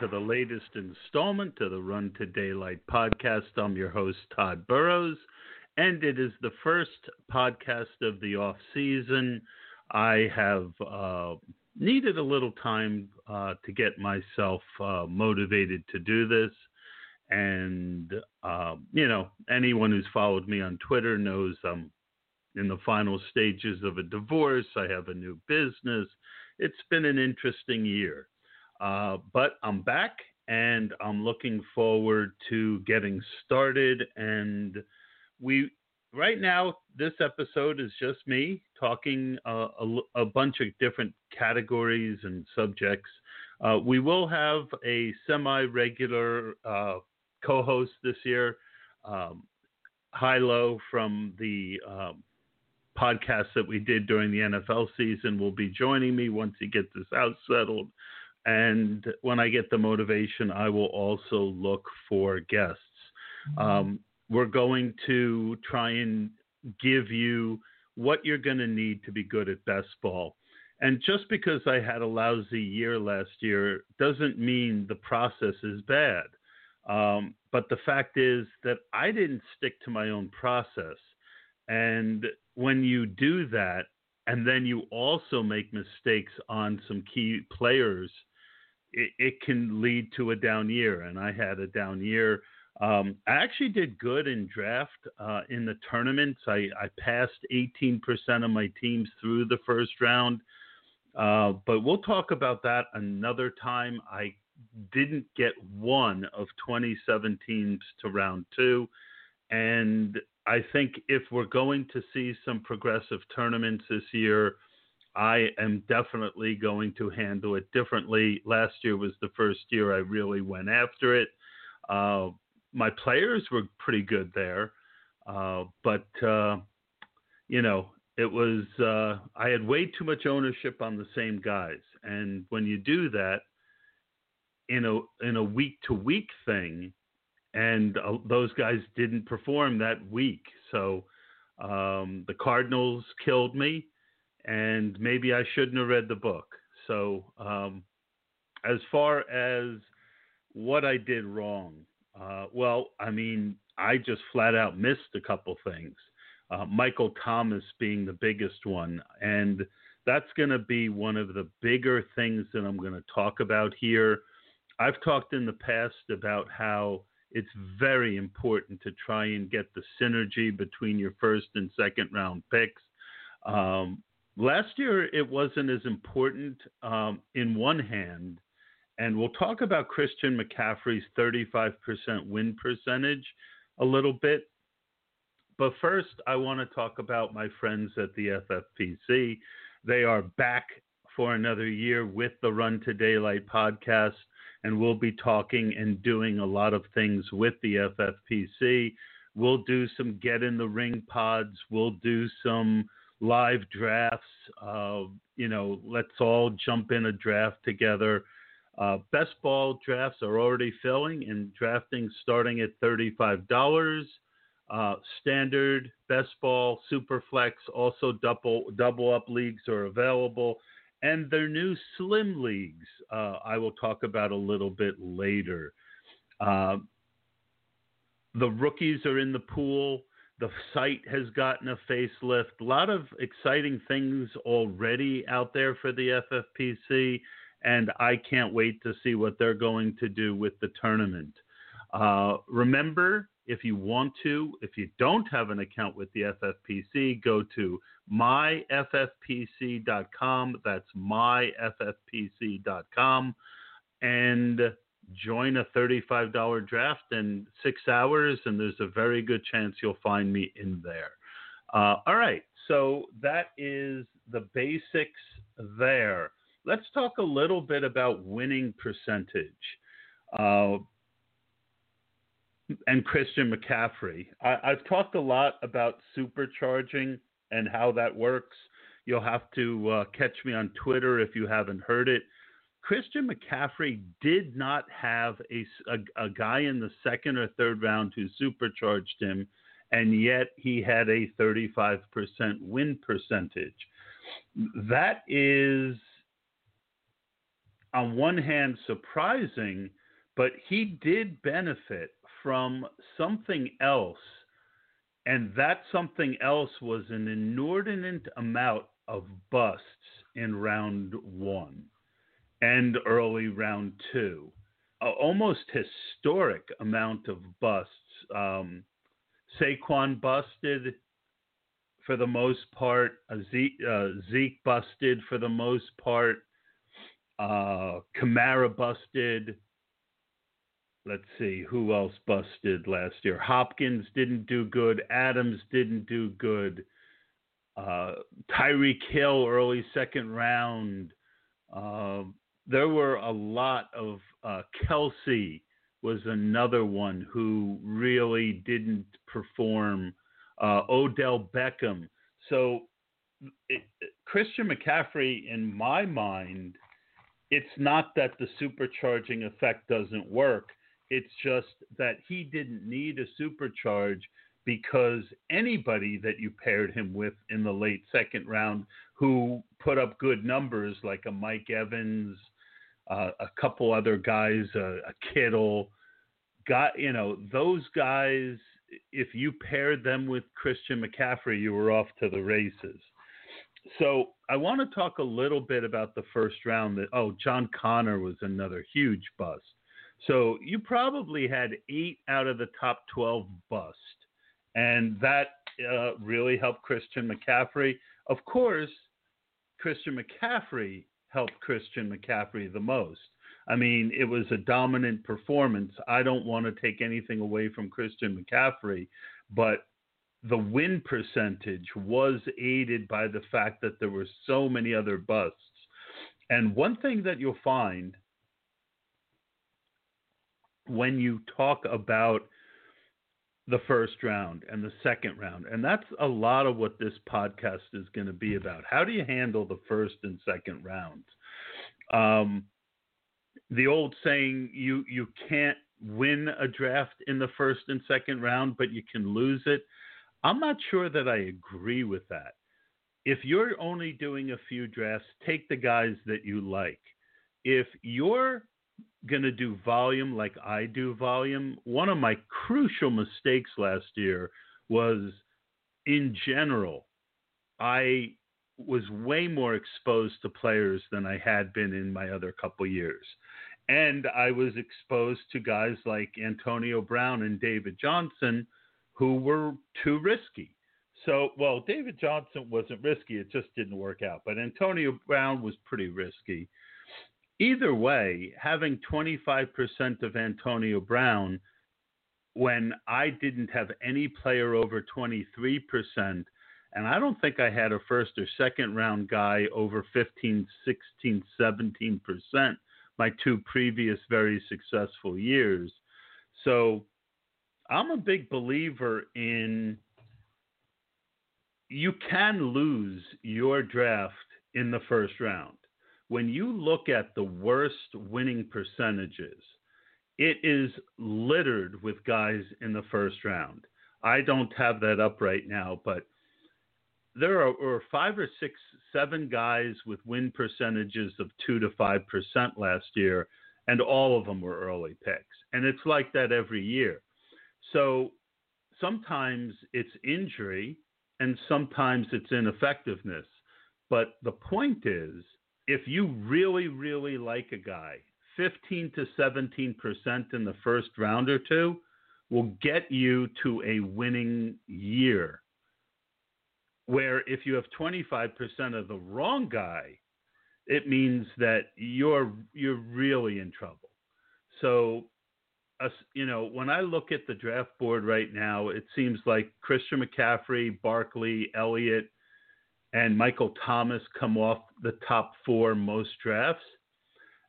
To the latest installment of the Run to Daylight podcast. I'm your host, Todd Burrows, and it is the first podcast of the off season. I have uh, needed a little time uh, to get myself uh, motivated to do this. And, uh, you know, anyone who's followed me on Twitter knows I'm in the final stages of a divorce. I have a new business. It's been an interesting year. Uh, but I'm back and I'm looking forward to getting started. And we, right now, this episode is just me talking uh, a, a bunch of different categories and subjects. Uh, we will have a semi regular uh, co host this year, um, Hilo from the um, podcast that we did during the NFL season will be joining me once he gets his house settled. And when I get the motivation, I will also look for guests. Um, we're going to try and give you what you're going to need to be good at best ball. And just because I had a lousy year last year doesn't mean the process is bad. Um, but the fact is that I didn't stick to my own process. And when you do that, and then you also make mistakes on some key players, it, it can lead to a down year. And I had a down year. Um, I actually did good in draft uh, in the tournaments. I, I passed 18% of my teams through the first round. Uh, but we'll talk about that another time. I didn't get one of 27 teams to round two. And I think if we're going to see some progressive tournaments this year, I am definitely going to handle it differently. Last year was the first year I really went after it. Uh, my players were pretty good there, uh, but uh, you know, it was uh, I had way too much ownership on the same guys, and when you do that in a in a week to week thing, and uh, those guys didn't perform that week. So um, the Cardinals killed me, and maybe I shouldn't have read the book. So um, as far as what I did wrong, uh, well, I mean, I just flat out missed a couple things. Uh, Michael Thomas being the biggest one, and that's going to be one of the bigger things that I'm going to talk about here. I've talked in the past about how it's very important to try and get the synergy between your first and second round picks. Um, last year, it wasn't as important um, in one hand, and we'll talk about Christian McCaffrey's 35% win percentage a little bit. But first, I want to talk about my friends at the FFPC. They are back for another year with the Run to Daylight podcast and we'll be talking and doing a lot of things with the FFPC. We'll do some get in the ring pods. We'll do some live drafts. You know, let's all jump in a draft together. Uh, best ball drafts are already filling and drafting starting at $35. Uh, standard, best ball, super flex, also double double up leagues are available and their new slim leagues uh, I will talk about a little bit later. Uh, the rookies are in the pool. The site has gotten a facelift. A lot of exciting things already out there for the FFPC, and I can't wait to see what they're going to do with the tournament. Uh, remember, If you want to, if you don't have an account with the FFPC, go to myffpc.com. That's myffpc.com and join a $35 draft in six hours, and there's a very good chance you'll find me in there. Uh, all right, so that is the basics there. Let's talk a little bit about winning percentage. Uh, and Christian McCaffrey. I, have talked a lot about supercharging and how that works. You'll have to uh, catch me on Twitter if you haven't heard it. Christian McCaffrey did not have a, a, a, guy in the second or third round who supercharged him, and yet he had a 35% win percentage. That is, on one hand, surprising, but he did benefit from something else, and that something else was an inordinate amount of busts in round one and early round two. A almost historic amount of busts. Um, Saquon busted for the most part. Zeke, uh, Zeke busted for the most part. Uh, Kamara busted. Let's see who else busted last year. Hopkins didn't do good. Adams didn't do good. Uh, Tyreek Hill early second round. Uh, there were a lot of uh, Kelce was another one who really didn't perform. Uh, Odell Beckham. So it, Christian McCaffrey, in my mind, it's not that the supercharging effect doesn't work. It's just that he didn't need a supercharge because anybody that you paired him with in the late second round who put up good numbers, like a Mike Evans, uh, a couple other guys, uh, a Kittle, got you know those guys. If you paired them with Christian McCaffrey, you were off to the races. So I want to talk a little bit about the first round. That oh, John Connor was another huge bust. So you probably had eight out of the top twelve bust, and that uh, really helped Christian McCaffrey. Of course, Christian McCaffrey helped Christian McCaffrey the most. I mean, it was a dominant performance. I don't want to take anything away from Christian McCaffrey, but the win percentage was aided by the fact that there were so many other busts. And one thing that you'll find when you talk about the first round and the second round. And that's a lot of what this podcast is going to be about. How do you handle the first and second rounds? Um, the old saying, you, you can't win a draft in the first and second round, but you can lose it. I'm not sure that I agree with that. If you're only doing a few drafts, take the guys that you like. If you're going to do volume like I do volume, one of my crucial mistakes last year was in general, I was way more exposed to players than I had been in my other couple years. And I was exposed to guys like Antonio Brown and David Johnson who were too risky. So, well, David Johnson wasn't risky, it just didn't work out. But Antonio Brown was pretty risky either way, having 25% of Antonio Brown when I didn't have any player over 23%, and I don't think I had a first or second round guy over 15, 16, 17%, my two previous very successful years. So I'm a big believer in you can lose your draft in the first round when you look at the worst winning percentages, it is littered with guys in the first round. I don't have that up right now, but there are, are, five or six, seven guys with win percentages of two to five percent last year, and all of them were early picks. And it's like that every year. So sometimes it's injury, and sometimes it's ineffectiveness. But the point is, if you really, really like a guy, 15 to 17% in the first round or two, will get you to a winning year. Where if you have 25% of the wrong guy, it means that you're you're really in trouble. So, uh, you know, when I look at the draft board right now, it seems like Christian McCaffrey, Barkley, Elliott, and Michael Thomas come off the top four most drafts.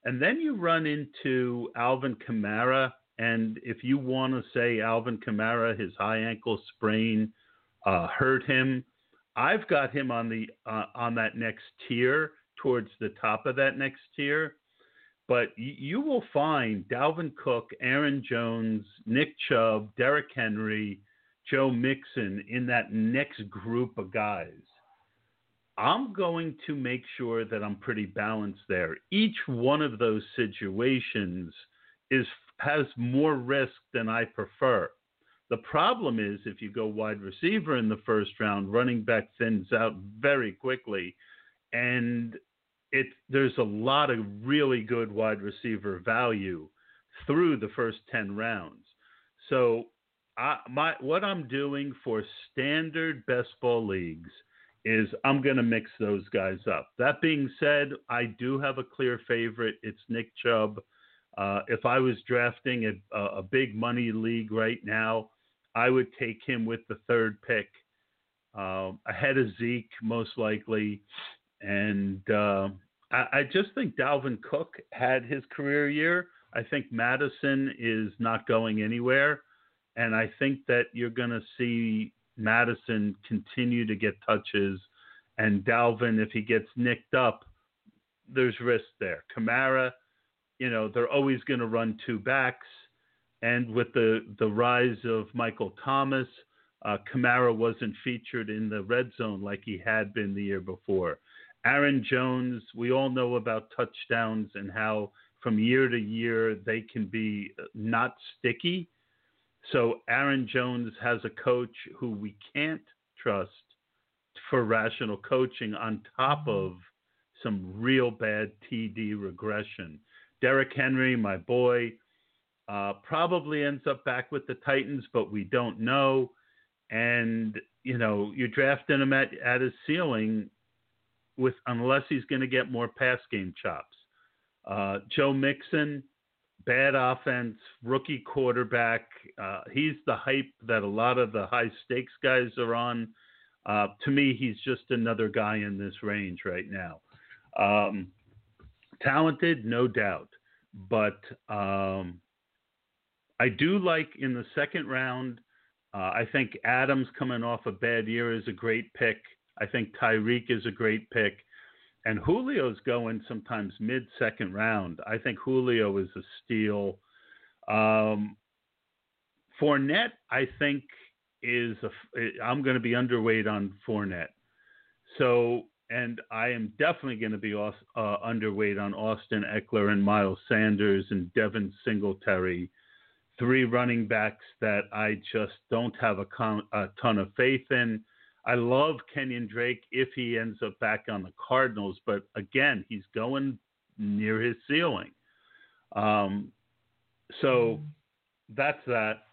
And then you run into Alvin Kamara. And if you want to say Alvin Kamara, his high ankle sprain uh, hurt him, I've got him on the uh, on that next tier, towards the top of that next tier. But you, you will find Dalvin Cook, Aaron Jones, Nick Chubb, Derrick Henry, Joe Mixon in that next group of guys. I'm going to make sure that I'm pretty balanced there. Each one of those situations is has more risk than I prefer. The problem is if you go wide receiver in the first round, running back thins out very quickly, and it there's a lot of really good wide receiver value through the first ten rounds. So I, my what I'm doing for standard best ball leagues is I'm going to mix those guys up. That being said, I do have a clear favorite. It's Nick Chubb. Uh, if I was drafting a, a, big money league right now, I would take him with the third pick uh, ahead of Zeke, most likely. And uh, I, I just think Dalvin Cook had his career year. I think Mattison is not going anywhere. And I think that you're going to see Mattison continue to get touches, and Dalvin, if he gets nicked up, there's risk there. Kamara, you know, they're always going to run two backs, and with the the rise of Michael Thomas, uh, Kamara wasn't featured in the red zone like he had been the year before. Aaron Jones, we all know about touchdowns and how from year to year they can be not sticky. So Aaron Jones has a coach who we can't trust for rational coaching on top of some real bad TD regression. Derrick Henry, my boy, uh, probably ends up back with the Titans, but we don't know. And you know, you're drafting him at, at his ceiling with unless he's going to get more pass game chops. Uh, Joe Mixon, bad offense, rookie quarterback. Uh, he's the hype that a lot of the high stakes guys are on. Uh, to me, he's just another guy in this range right now. Um, talented, no doubt, but um, I do like in the second round. Uh, I think Adams coming off a bad year is a great pick. I think Tyreek is a great pick. And Julio's going sometimes mid second round. I think Julio is a steal. Um, Fournette, I think, is a, I'm going to be underweight on Fournette. So, and I am definitely going to be uh, underweight on Austin Ekeler and Miles Sanders and Devin Singletary, three running backs that I just don't have a, con- a ton of faith in. I love Kenyon Drake if he ends up back on the Cardinals, but again, he's going near his ceiling. Um, so that's that.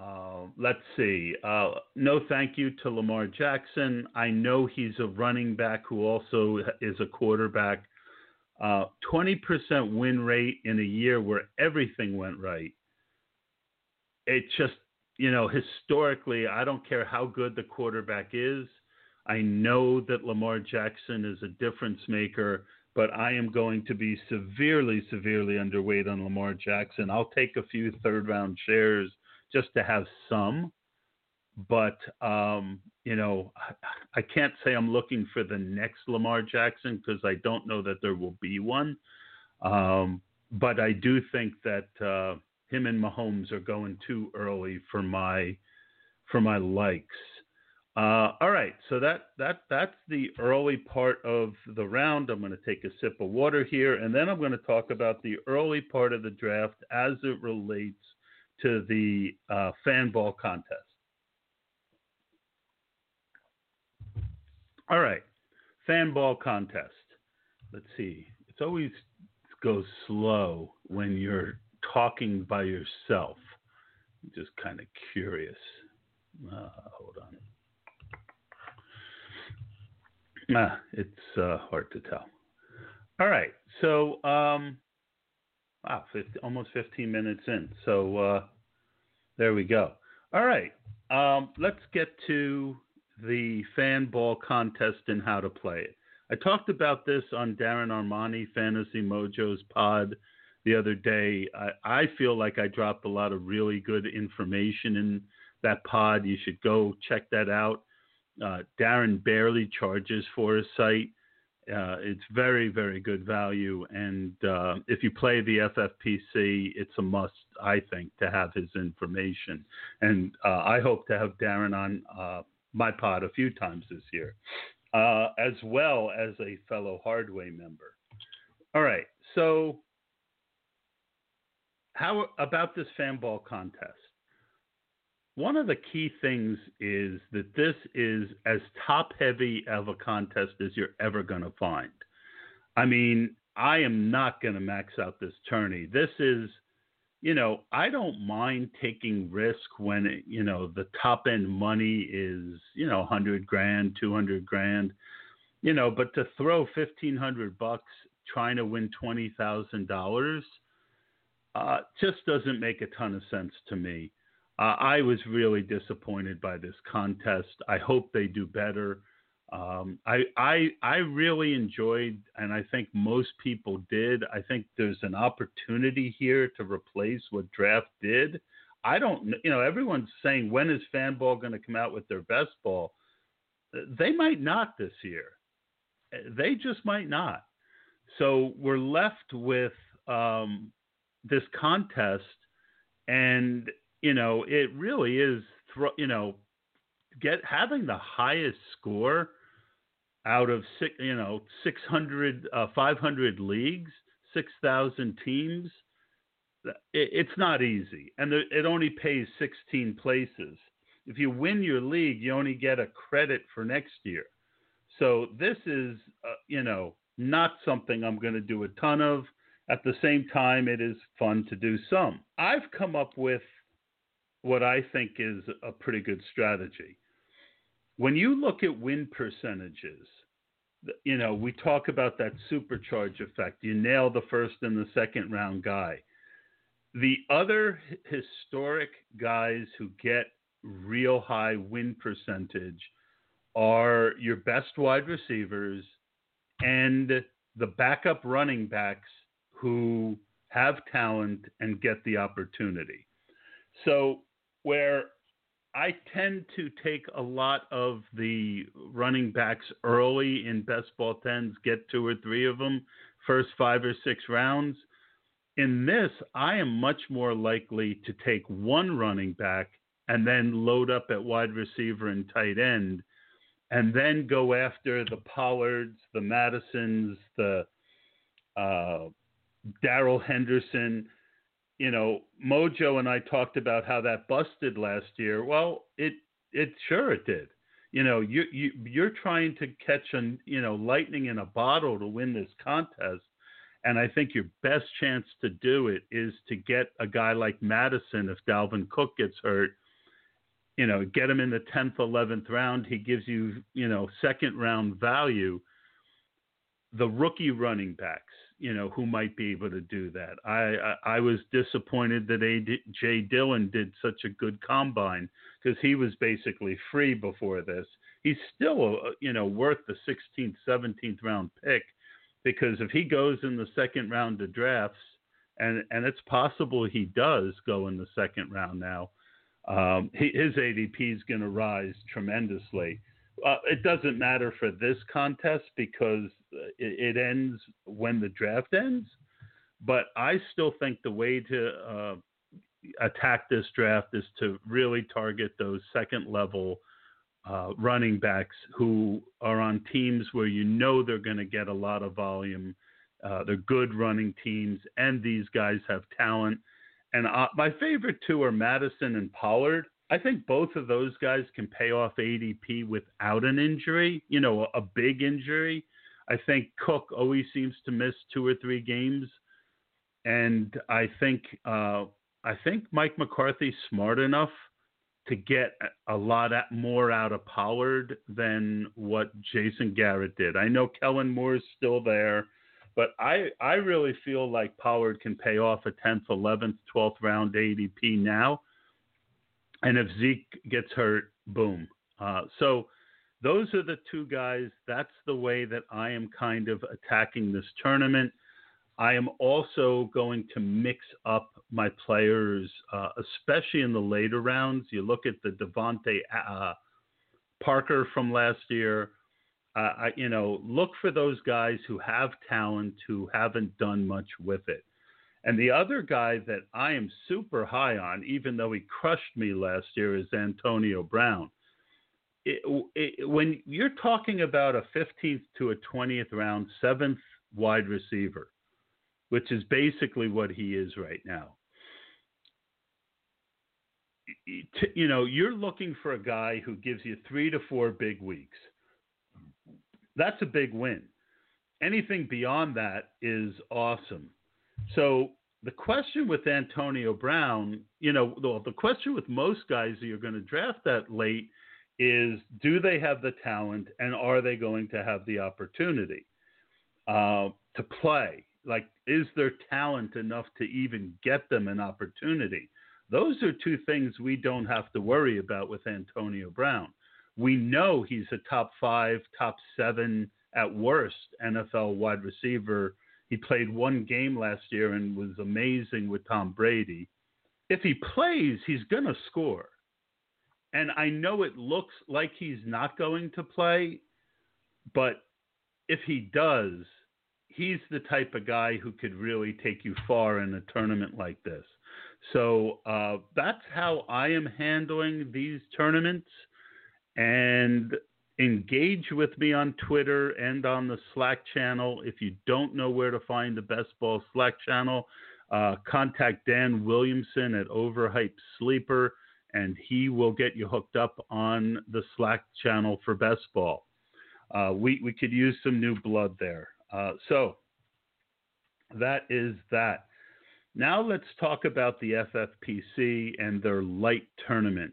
Uh, let's see. Uh, no thank you to Lamar Jackson. I know he's a running back who also is a quarterback. Uh, 20% win rate in a year where everything went right. It just you know, historically, I don't care how good the quarterback is. I know that Lamar Jackson is a difference maker, but I am going to be severely, severely underweight on Lamar Jackson. I'll take a few third round shares just to have some, but um, you know, I can't say I'm looking for the next Lamar Jackson because I don't know that there will be one. Um, but I do think that uh, him and Mahomes are going too early for my for my likes. Uh, all right, so that that that's the early part of the round. I'm going to take a sip of water here, and then I'm going to talk about the early part of the draft as it relates to the uh, Fanball contest. All right, Fanball contest. Let's see. It's always goes slow when you're talking by yourself. just kind of curious. Uh, hold on. Ah, it's uh, hard to tell. All right, so um, wow, 50, almost 15 minutes in. So uh, there we go. All right, um, let's get to the Fanball contest and how to play it. I talked about this on Darren Armani Fantasy Mojo's pod the other day. I, I feel like I dropped a lot of really good information in that pod. You should go check that out. Uh, Darren barely charges for his site. Uh, it's very, very good value. And uh, if you play the FFPC, it's a must, I think, to have his information. And uh, I hope to have Darren on uh, my pod a few times this year, uh, as well as a fellow Hardway member. All right. So, how about this Fanball contest? one of the key things is that this is as top heavy of a contest as you're ever going to find. I mean, I am not going to max out this tourney. This is, you know, I don't mind taking risk when, it, you know, the top end money is, you know, 100 grand, 200 grand, you know, but to throw 1500 bucks trying to win $20,000 uh, just doesn't make a ton of sense to me. Uh, I was really disappointed by this contest. I hope they do better. Um, I, I I really enjoyed, and I think most people did. I think there's an opportunity here to replace what draft did. I don't, you know, everyone's saying when is Fanball going to come out with their best ball? They might not this year. They just might not. So we're left with um, this contest, and you know, it really is, you know, get having the highest score out of six, you know, 600, uh, 500 leagues, 6,000 teams. It, it's not easy, and it only pays 16 places. If you win your league, you only get a credit for next year. So this is, uh, you know, not something I'm going to do a ton of. At the same time, it is fun to do some. I've come up with what I think is a pretty good strategy. When you look at win percentages, you know, we talk about that supercharge effect. You nail the first and the second round guy. The other historic guys who get real high win percentage are your best wide receivers and the backup running backs who have talent and get the opportunity. So where I tend to take a lot of the running backs early in best ball tens, get two or three of them, first five or six rounds. In this, I am much more likely to take one running back and then load up at wide receiver and tight end, and then go after the Pollards, the Mattisons, the uh, Darrell Henderson you know, Mojo and I talked about how that busted last year. Well, it it sure it did. You know, you you you're trying to catch an you know lightning in a bottle to win this contest, and I think your best chance to do it is to get a guy like Mattison if Dalvin Cook gets hurt. You know, get him in the tenth, eleventh round. He gives you you know second round value. The rookie running backs you know, who might be able to do that. I I, I was disappointed that AJ Dillon did such a good combine because he was basically free before this. He's still, uh, you know, worth the 16th, 17th round pick because if he goes in the second round of drafts, and and it's possible he does go in the second round now, um, he, his ADP is going to rise tremendously. Uh, it doesn't matter for this contest because it, it, ends when the draft ends. But I still think the way to uh, attack this draft is to really target those second level uh, running backs who are on teams where you know they're going to get a lot of volume. Uh, they're good running teams, and these guys have talent. And uh, my favorite two are Mattison and Pollard. I think both of those guys can pay off ADP without an injury, you know, a, big injury. I think Cook always seems to miss two or three games. And I think uh, I think Mike McCarthy's smart enough to get a lot more out of Pollard than what Jason Garrett did. I know Kellen Moore's still there, but I I really feel like Pollard can pay off a 10th, 11th, 12th round ADP now. And if Zeke gets hurt, boom. Uh, so those are the two guys. That's the way that I am kind of attacking this tournament. I am also going to mix up my players, uh, especially in the later rounds. You look at the DeVante uh, Parker from last year. Uh, I, you know, look for those guys who have talent who haven't done much with it. And the other guy that I am super high on, even though he crushed me last year, is Antonio Brown. It, it, when you're talking about a 15th to a 20th round, seventh wide receiver, which is basically what he is right now. You know, you're looking for a guy who gives you three to four big weeks. That's a big win. Anything beyond that is awesome. So the question with Antonio Brown, you know, well, the question with most guys that you're going to draft that late is do they have the talent and are they going to have the opportunity uh, to play? like is their talent enough to even get them an opportunity? Those are two things we don't have to worry about with Antonio Brown. We know he's a top five, top seven at worst NFL wide receiver. He played one game last year and was amazing with Tom Brady. If he plays, he's going to score. And I know it looks like he's not going to play, but if he does, he's the type of guy who could really take you far in a tournament like this. So uh, that's how I am handling these tournaments. And engage with me on Twitter and on the Slack channel. If you don't know where to find the Best Ball Slack channel, uh, contact Dan Williamson at Overhype Sleeper, and he will get you hooked up on the Slack channel for Best Ball. Uh, we, we could use some new blood there. Uh, so that is that. Now let's talk about the FFPC and their light tournament.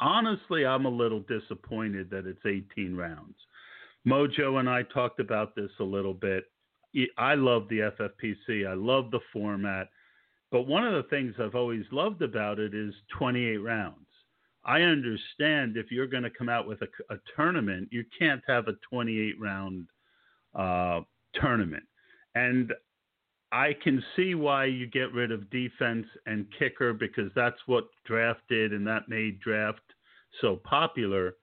Honestly, I'm a little disappointed that it's 18 rounds. Mojo and I talked about this a little bit. I love the FFPC. I love the format. But one of the things I've always loved about it is 28 rounds. I understand if you're going to come out with a, a, tournament, you can't have a 28 round uh, tournament. And I can see why you get rid of defense and kicker because that's what draft did and that made draft so popular.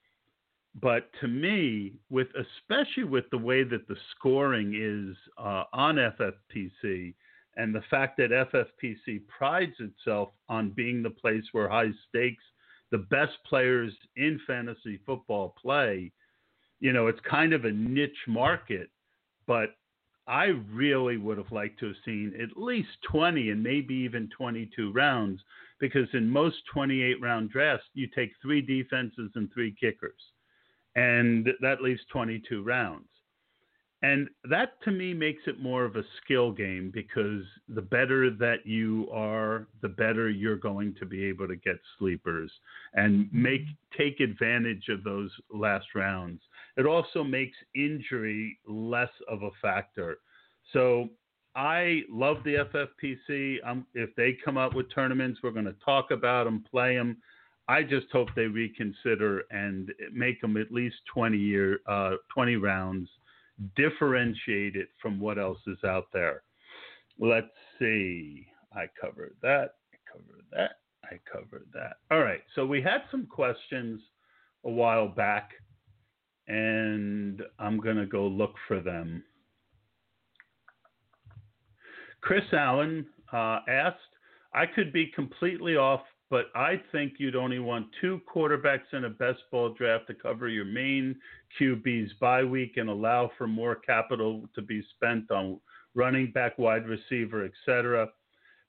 But to me, with especially with the way that the scoring is uh, on FFPC and the fact that FFPC prides itself on being the place where high stakes, the best players in fantasy football play, you know, it's kind of a niche market, but I really would have liked to have seen at least 20 and maybe even 22 rounds because in most 28 round drafts, you take three defenses and three kickers, and that leaves 22 rounds. And that to me makes it more of a skill game because the better that you are, the better you're going to be able to get sleepers and make take advantage of those last rounds. It also makes injury less of a factor. So I love the FFPC. If they come up with tournaments, we're going to talk about them, play them. I just hope they reconsider and make them at least 20 year, uh, 20 rounds differentiate it from what else is out there. Let's see. I covered that. I covered that. I covered that. All right. So we had some questions a while back, and I'm going to go look for them. Chris Allen uh, asked, I could be completely off but I think you'd only want two quarterbacks in a best ball draft to cover your main QB's bye week and allow for more capital to be spent on running back, wide receiver, etc.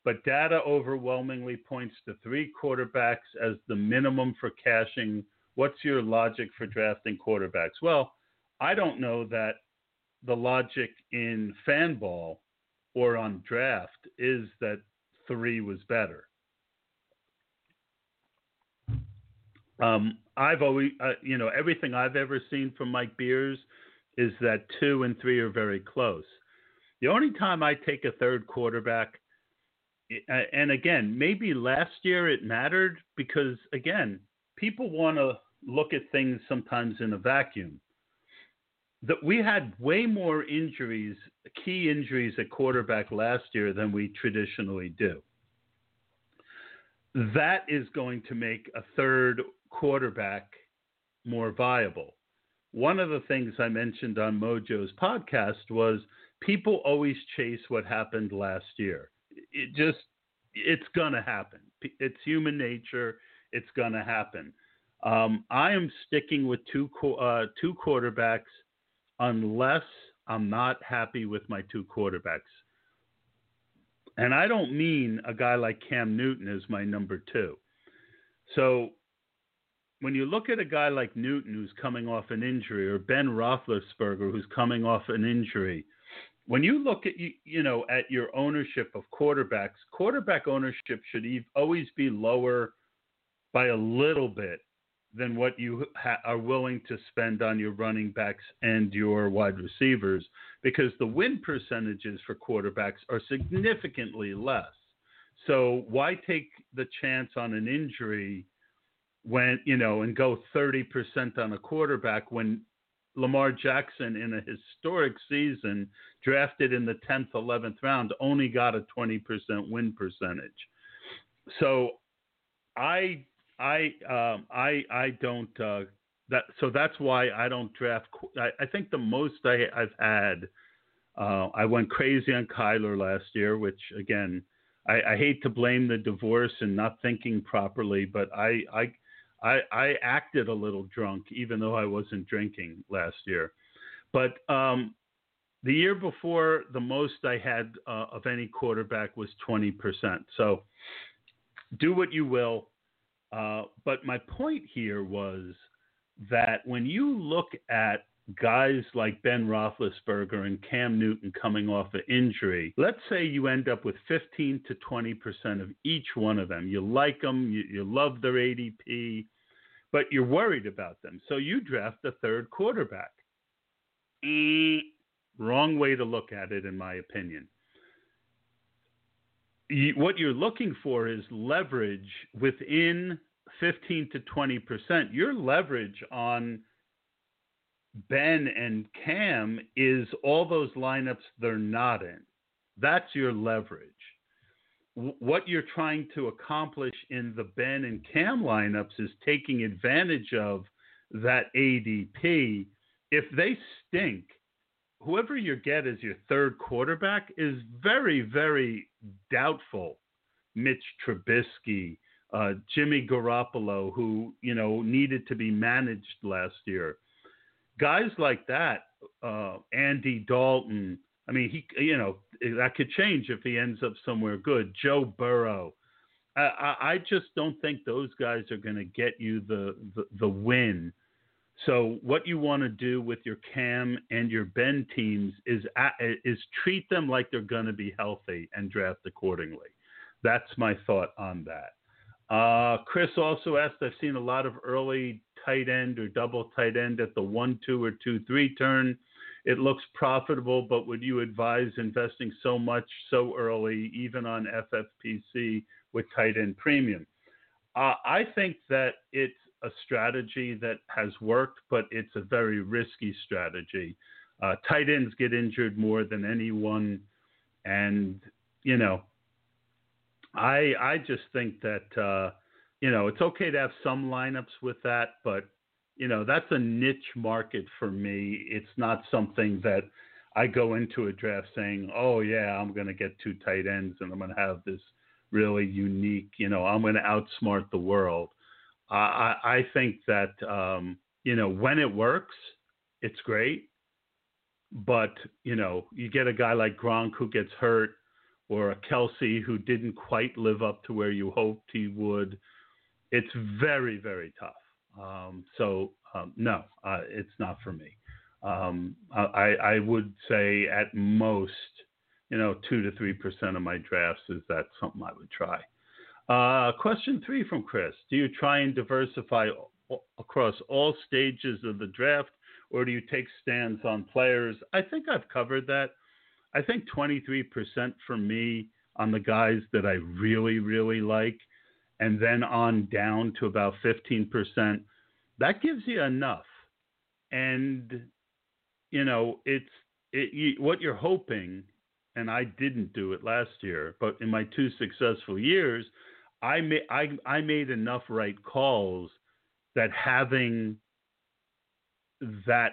But data overwhelmingly points to three quarterbacks as the minimum for cashing what's your logic for drafting quarterbacks? Well, I don't know that the logic in Fanball or on draft is that three was better. Um, I've always, uh, you know, everything I've ever seen from Mike Beers is that two and three are very close. The only time I take a third quarterback, eh, and again, maybe last year it mattered because, again, people want to look at things sometimes in a vacuum. That we had way more injuries, key injuries at quarterback last year than we traditionally do. That is going to make a third quarterback more viable. One of the things I mentioned on Mojo's podcast was people always chase what happened last year. It just, it's going to happen. It's human nature. It's going to happen. Um, I am sticking with two uh, two quarterbacks unless I'm not happy with my two quarterbacks. And I don't mean a guy like Cam Newton as my number two. So when you look at a guy like Newton who's coming off an injury, or Ben Roethlisberger who's coming off an injury, when you look at you, you know at your ownership of quarterbacks, quarterback ownership should always be lower by a little bit than what you ha- are willing to spend on your running backs and your wide receivers because the win percentages for quarterbacks are significantly less. So why take the chance on an injury when, you know, and go 30% on a quarterback when Lamar Jackson in a historic season drafted in the 10th, 11th round only got a 20% win percentage. So I I um, I I don't uh, that so that's why I don't draft. I, I think the most I, I've had. Uh, I went crazy on Kyler last year, which again, I, I, hate to blame the divorce and not thinking properly, but I, I I I acted a little drunk even though I wasn't drinking last year. But um, the year before, the most I had uh, of any quarterback was 20%. So do what you will. Uh, but my point here was that when you look at guys like Ben Roethlisberger and Cam Newton coming off an injury, let's say you end up with 15 to 20 percent of each one of them. You like them, you, you love their ADP, but you're worried about them, so you draft a third quarterback. Mm, wrong way to look at it, in my opinion what you're looking for is leverage within 15 to 20 percent. Your leverage on Ben and Cam is all those lineups they're not in. That's your leverage. what you're trying to accomplish in the Ben and Cam lineups is taking advantage of that ADP. If they stink, whoever you get as your third quarterback is very, very doubtful. Mitch Trubisky, uh, Jimmy Garoppolo, who you know needed to be managed last year, guys like that, uh, Andy Dalton. I mean, he you know that could change if he ends up somewhere good. Joe Burrow. I, I just don't think those guys are going to get you the, the, the win so what you want to do with your Cam and your Ben teams is is treat them like they're going to be healthy and draft accordingly. That's my thought on that. Uh, Chris also asked, I've seen a lot of early tight end or double tight end at the one, two, or two, three turn. It looks profitable, but would you advise investing so much so early, even on FFPC with tight end premium? Uh, I think that it's a strategy that has worked, but it's a very risky strategy. Uh, tight ends get injured more than anyone, and you know, I I just think that uh, you know it's okay to have some lineups with that, but you know that's a niche market for me. It's not something that I go into a draft saying, "Oh yeah, I'm going to get two tight ends and I'm going to have this really unique, you know, I'm going to outsmart the world." I, I think that um, you know when it works, it's great. But you know, you get a guy like Gronk who gets hurt, or a Kelce who didn't quite live up to where you hoped he would. It's very, very tough. Um, so um, no, uh, it's not for me. Um, I, I would say at most, you know, two to three percent of my drafts is that something I would try. Uh, question three from Chris: Do you try and diversify across all stages of the draft, or do you take stands on players? I think I've covered that. I think 23% for me on the guys that I really, really like, and then on down to about 15%. That gives you enough. And, you know, it's it, you, what you're hoping, and I didn't do it last year, but in my two successful years, I, ma- I, I made enough right calls that having that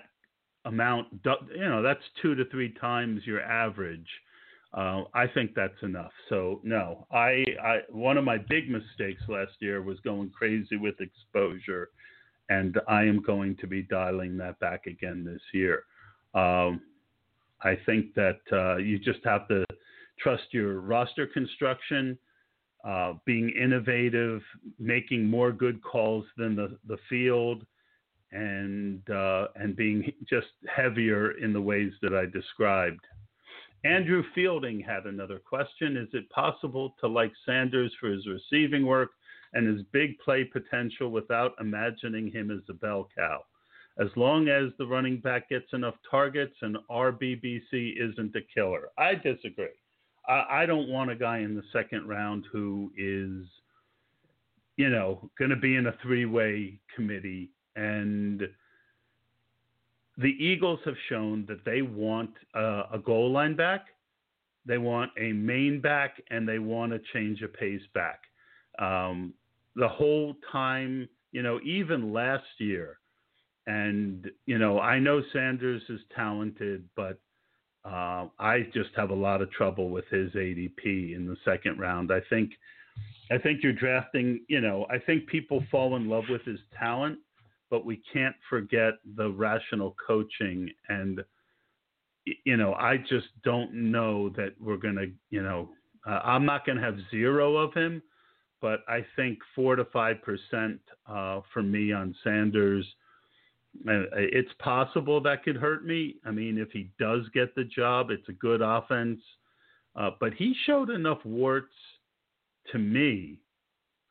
amount, you know, that's two to three times your average. Uh, I think that's enough. So no, I, I one of my big mistakes last year was going crazy with exposure, and I am going to be dialing that back again this year. Um, I think that uh, you just have to trust your roster construction, uh, being innovative, making more good calls than the, the field, and uh, and being just heavier in the ways that I described. Andrew Fielding had another question. Is it possible to like Sanders for his receiving work and his big play potential without imagining him as a bell cow? As long as the running back gets enough targets and RBBC isn't a killer. I disagree. I, I don't want a guy in the second round who is, you know, going to be in a three way committee and the Eagles have shown that they want uh, a goal line back, they want a main back, and they want a change of pace back. Um, the whole time, you know, even last year, and you know, I know Sanders is talented, but uh, I just have a lot of trouble with his ADP in the second round. I think, I think you're drafting. You know, I think people fall in love with his talent but we can't forget the rational coaching and you know i just don't know that we're to you know uh, i'm not to have zero of him but i think 4 to 5% uh, for me on sanders it's possible that could hurt me i mean if he does get the job it's a good offense uh, but he showed enough warts to me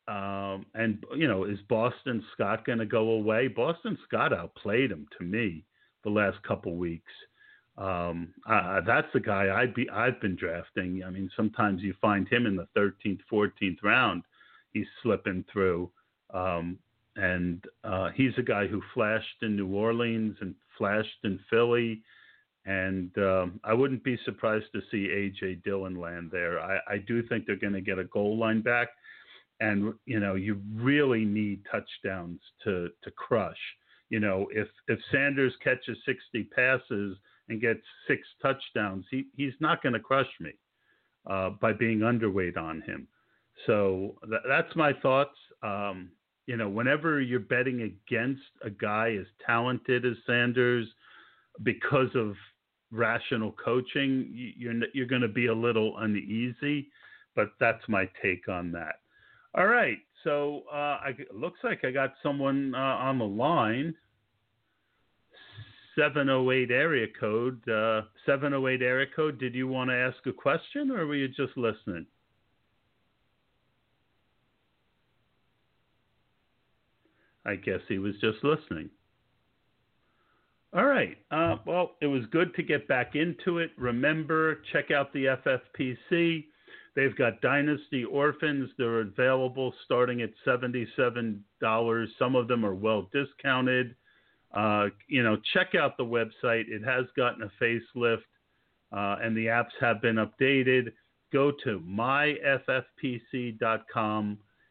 um, and you know, is Boston Scott going to go away? Boston Scott outplayed him to me the last couple weeks. Um, uh, that's the guy I'd be I've been drafting. I mean, sometimes you find him in the 13th, 14th round. He's slipping through, um, and uh, he's a guy who flashed in New Orleans and flashed in Philly. And um, I wouldn't be surprised to see AJ Dillon land there. I, I do think they're going to get a goal line back and you know you really need touchdowns to to crush. You know, if if Sanders catches 60 passes and gets six touchdowns, he he's not going to crush me uh, by being underweight on him. So th- that's my thoughts. Um, you know, whenever you're betting against a guy as talented as Sanders because of rational coaching, you're you're going to be a little uneasy. But that's my take on that. All right. So uh, I, it looks like I got someone uh, on the line. 708 area code. Uh, 708 area code. Did you want to ask a question or were you just listening? I guess he was just listening. All right. Uh, well, it was good to get back into it. Remember, check out the FFPC. They've got Dynasty Orphans. They're available starting at $77. Some of them are well discounted. Uh, you know, check out the website. It has gotten a facelift, uh, and the apps have been updated. Go to myffpc.com,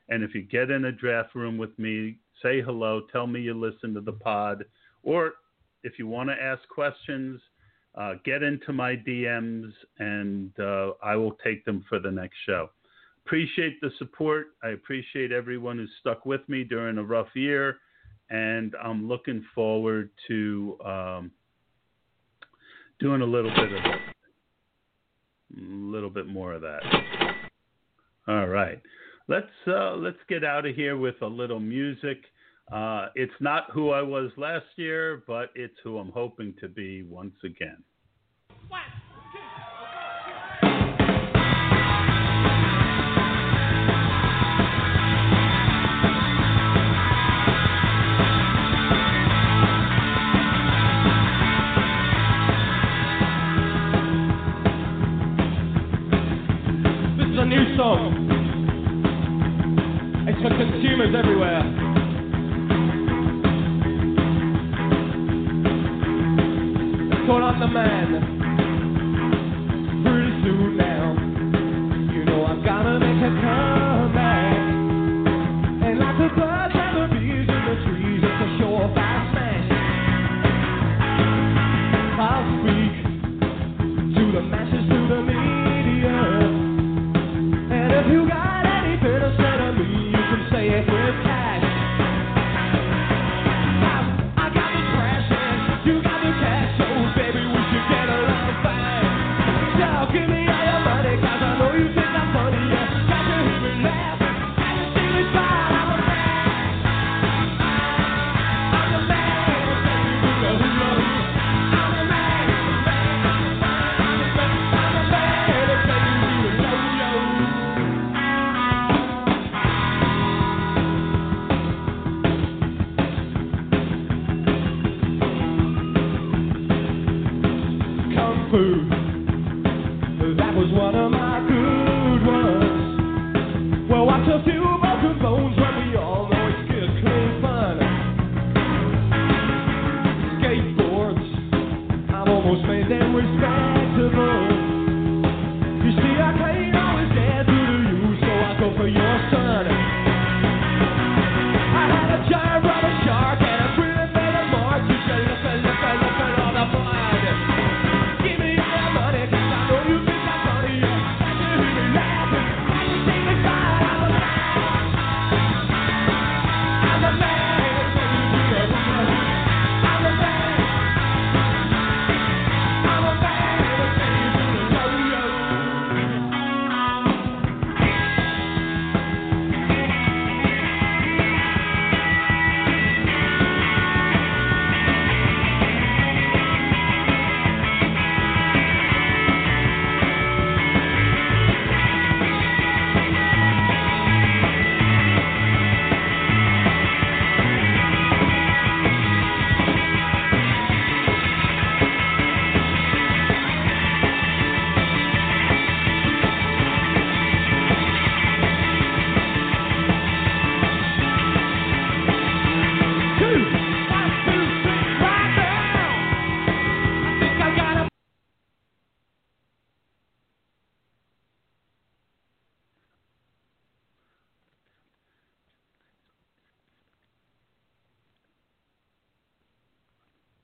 and if you get in a draft room with me, say hello. Tell me you listen to the pod, or if you want to ask questions – uh, get into my DMs and uh, I will take them for the next show. Appreciate the support. I appreciate everyone who stuck with me during a rough year, and I'm looking forward to um, doing a little bit of a little bit more of that. All right, let's uh, let's get out of here with a little music. Uh, it's not who I was last year, but it's who I'm hoping to be once again.